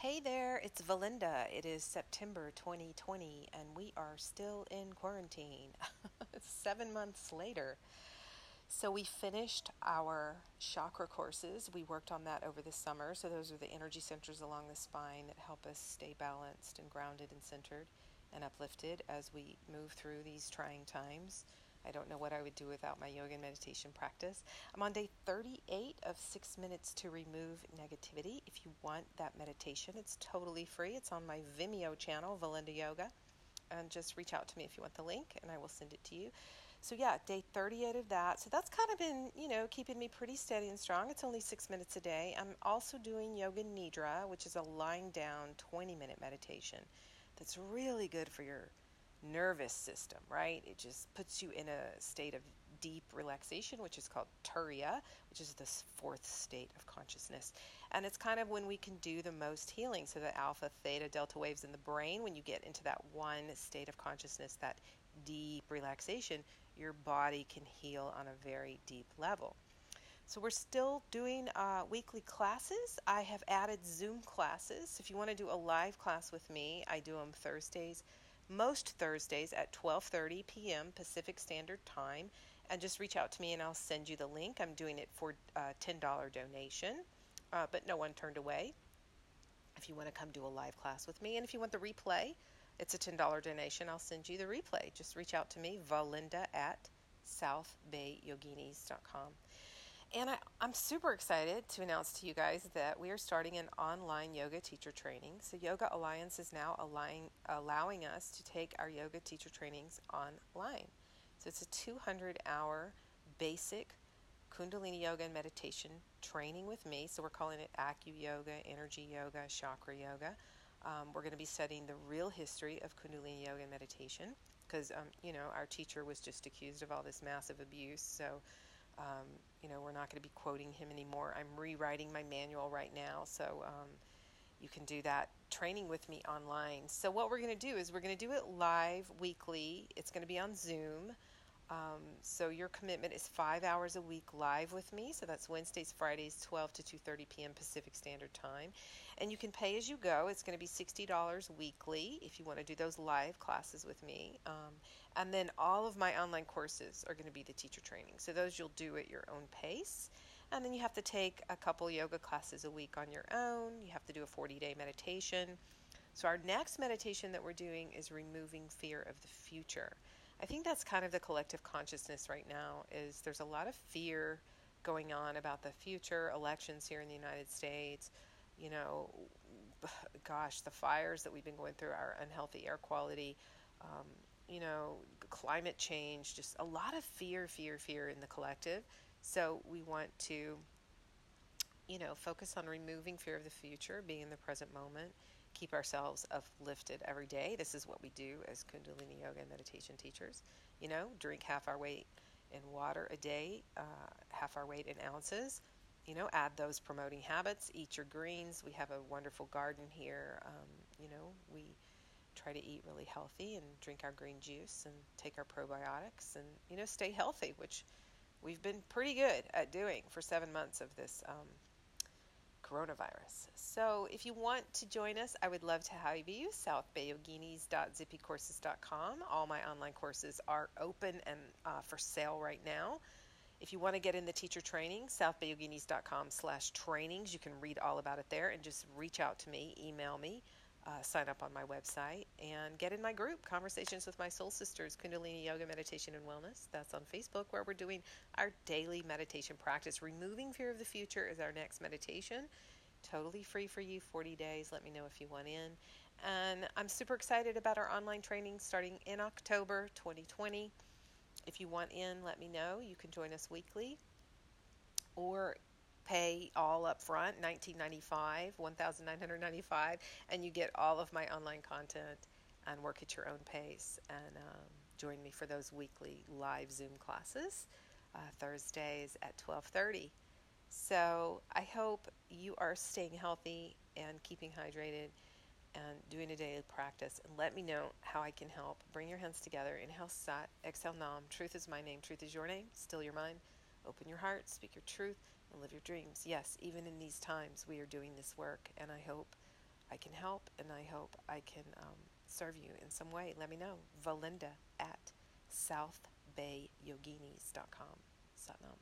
Hey there, it's Valinda. It is September 2020, and we are still in quarantine. Seven months later. So, we finished our chakra courses. We worked on that over the summer. So, those are the energy centers along the spine that help us stay balanced and grounded and centered and uplifted as we move through these trying times. I don't know what I would do without my yoga and meditation practice. I'm on day 38 of six minutes to remove negativity. If you want that meditation, it's totally free. It's on my Vimeo channel, Valinda Yoga. And just reach out to me if you want the link, and I will send it to you. So, yeah, day 38 of that. So, that's kind of been, you know, keeping me pretty steady and strong. It's only six minutes a day. I'm also doing Yoga Nidra, which is a lying down 20 minute meditation that's really good for your nervous system, right? It just puts you in a state of deep relaxation, which is called turiya, which is this fourth state of consciousness. And it's kind of when we can do the most healing. So, the alpha, theta, delta waves in the brain, when you get into that one state of consciousness, that deep relaxation, your body can heal on a very deep level. So, we're still doing uh, weekly classes. I have added Zoom classes. If you want to do a live class with me, I do them Thursdays most Thursdays at 12:30 p.m. Pacific Standard Time and just reach out to me and I'll send you the link. I'm doing it for a uh, $10 donation, uh, but no one turned away. If you want to come do a live class with me and if you want the replay, it's a $10 donation. I'll send you the replay. Just reach out to me, valinda at southbayyoginis.com. And I, am super excited to announce to you guys that we are starting an online yoga teacher training. So, Yoga Alliance is now allowing, allowing us to take our yoga teacher trainings online. So, it's a 200 hour basic Kundalini yoga and meditation training with me. So, we're calling it Acu Yoga, Energy Yoga, Chakra Yoga. Um, we're going to be studying the real history of Kundalini yoga and meditation because, um, you know, our teacher was just accused of all this massive abuse. So, um, you know, we're not going to be quoting him anymore. I'm rewriting my manual right now, so um, you can do that training with me online. So, what we're going to do is we're going to do it live weekly. It's going to be on Zoom. Um, so your commitment is five hours a week live with me. So that's Wednesdays, Fridays, 12 to 2:30 p.m. Pacific Standard Time, and you can pay as you go. It's going to be $60 weekly if you want to do those live classes with me. Um, and then all of my online courses are going to be the teacher training. So those you'll do at your own pace. And then you have to take a couple yoga classes a week on your own. You have to do a 40-day meditation. So our next meditation that we're doing is removing fear of the future. I think that's kind of the collective consciousness right now is there's a lot of fear going on about the future elections here in the United States. You know, gosh, the fires that we've been going through, our unhealthy air quality, um, you know, climate change, just a lot of fear, fear, fear in the collective. So we want to, you know, focus on removing fear of the future, being in the present moment, keep ourselves uplifted every day. This is what we do as Kundalini Yoga and meditation teachers. You know, drink half our weight in water a day, uh, half our weight in ounces. You know, add those promoting habits. Eat your greens. We have a wonderful garden here. Um, you know, we try to eat really healthy and drink our green juice and take our probiotics and you know stay healthy, which we've been pretty good at doing for seven months of this um, coronavirus. So if you want to join us, I would love to have you. southbayoginis.zippycourses.com. All my online courses are open and uh, for sale right now. If you want to get in the teacher training, southbayoginis.com slash trainings. You can read all about it there and just reach out to me, email me uh, sign up on my website and get in my group, Conversations with My Soul Sisters, Kundalini Yoga, Meditation, and Wellness. That's on Facebook, where we're doing our daily meditation practice. Removing Fear of the Future is our next meditation. Totally free for you, 40 days. Let me know if you want in. And I'm super excited about our online training starting in October 2020. If you want in, let me know. You can join us weekly or pay all up front, 1995, 1995 and you get all of my online content and work at your own pace and um, join me for those weekly live Zoom classes uh, Thursdays at 12:30. So I hope you are staying healthy and keeping hydrated and doing a daily practice. And let me know how I can help. Bring your hands together. Inhale Sat. Exhale Nam. Truth is my name. Truth is your name. Still your mind. Open your heart, speak your truth, and live your dreams. Yes, even in these times, we are doing this work, and I hope I can help, and I hope I can um, serve you in some way. Let me know. Valinda at southbayyoginis.com. Satnam.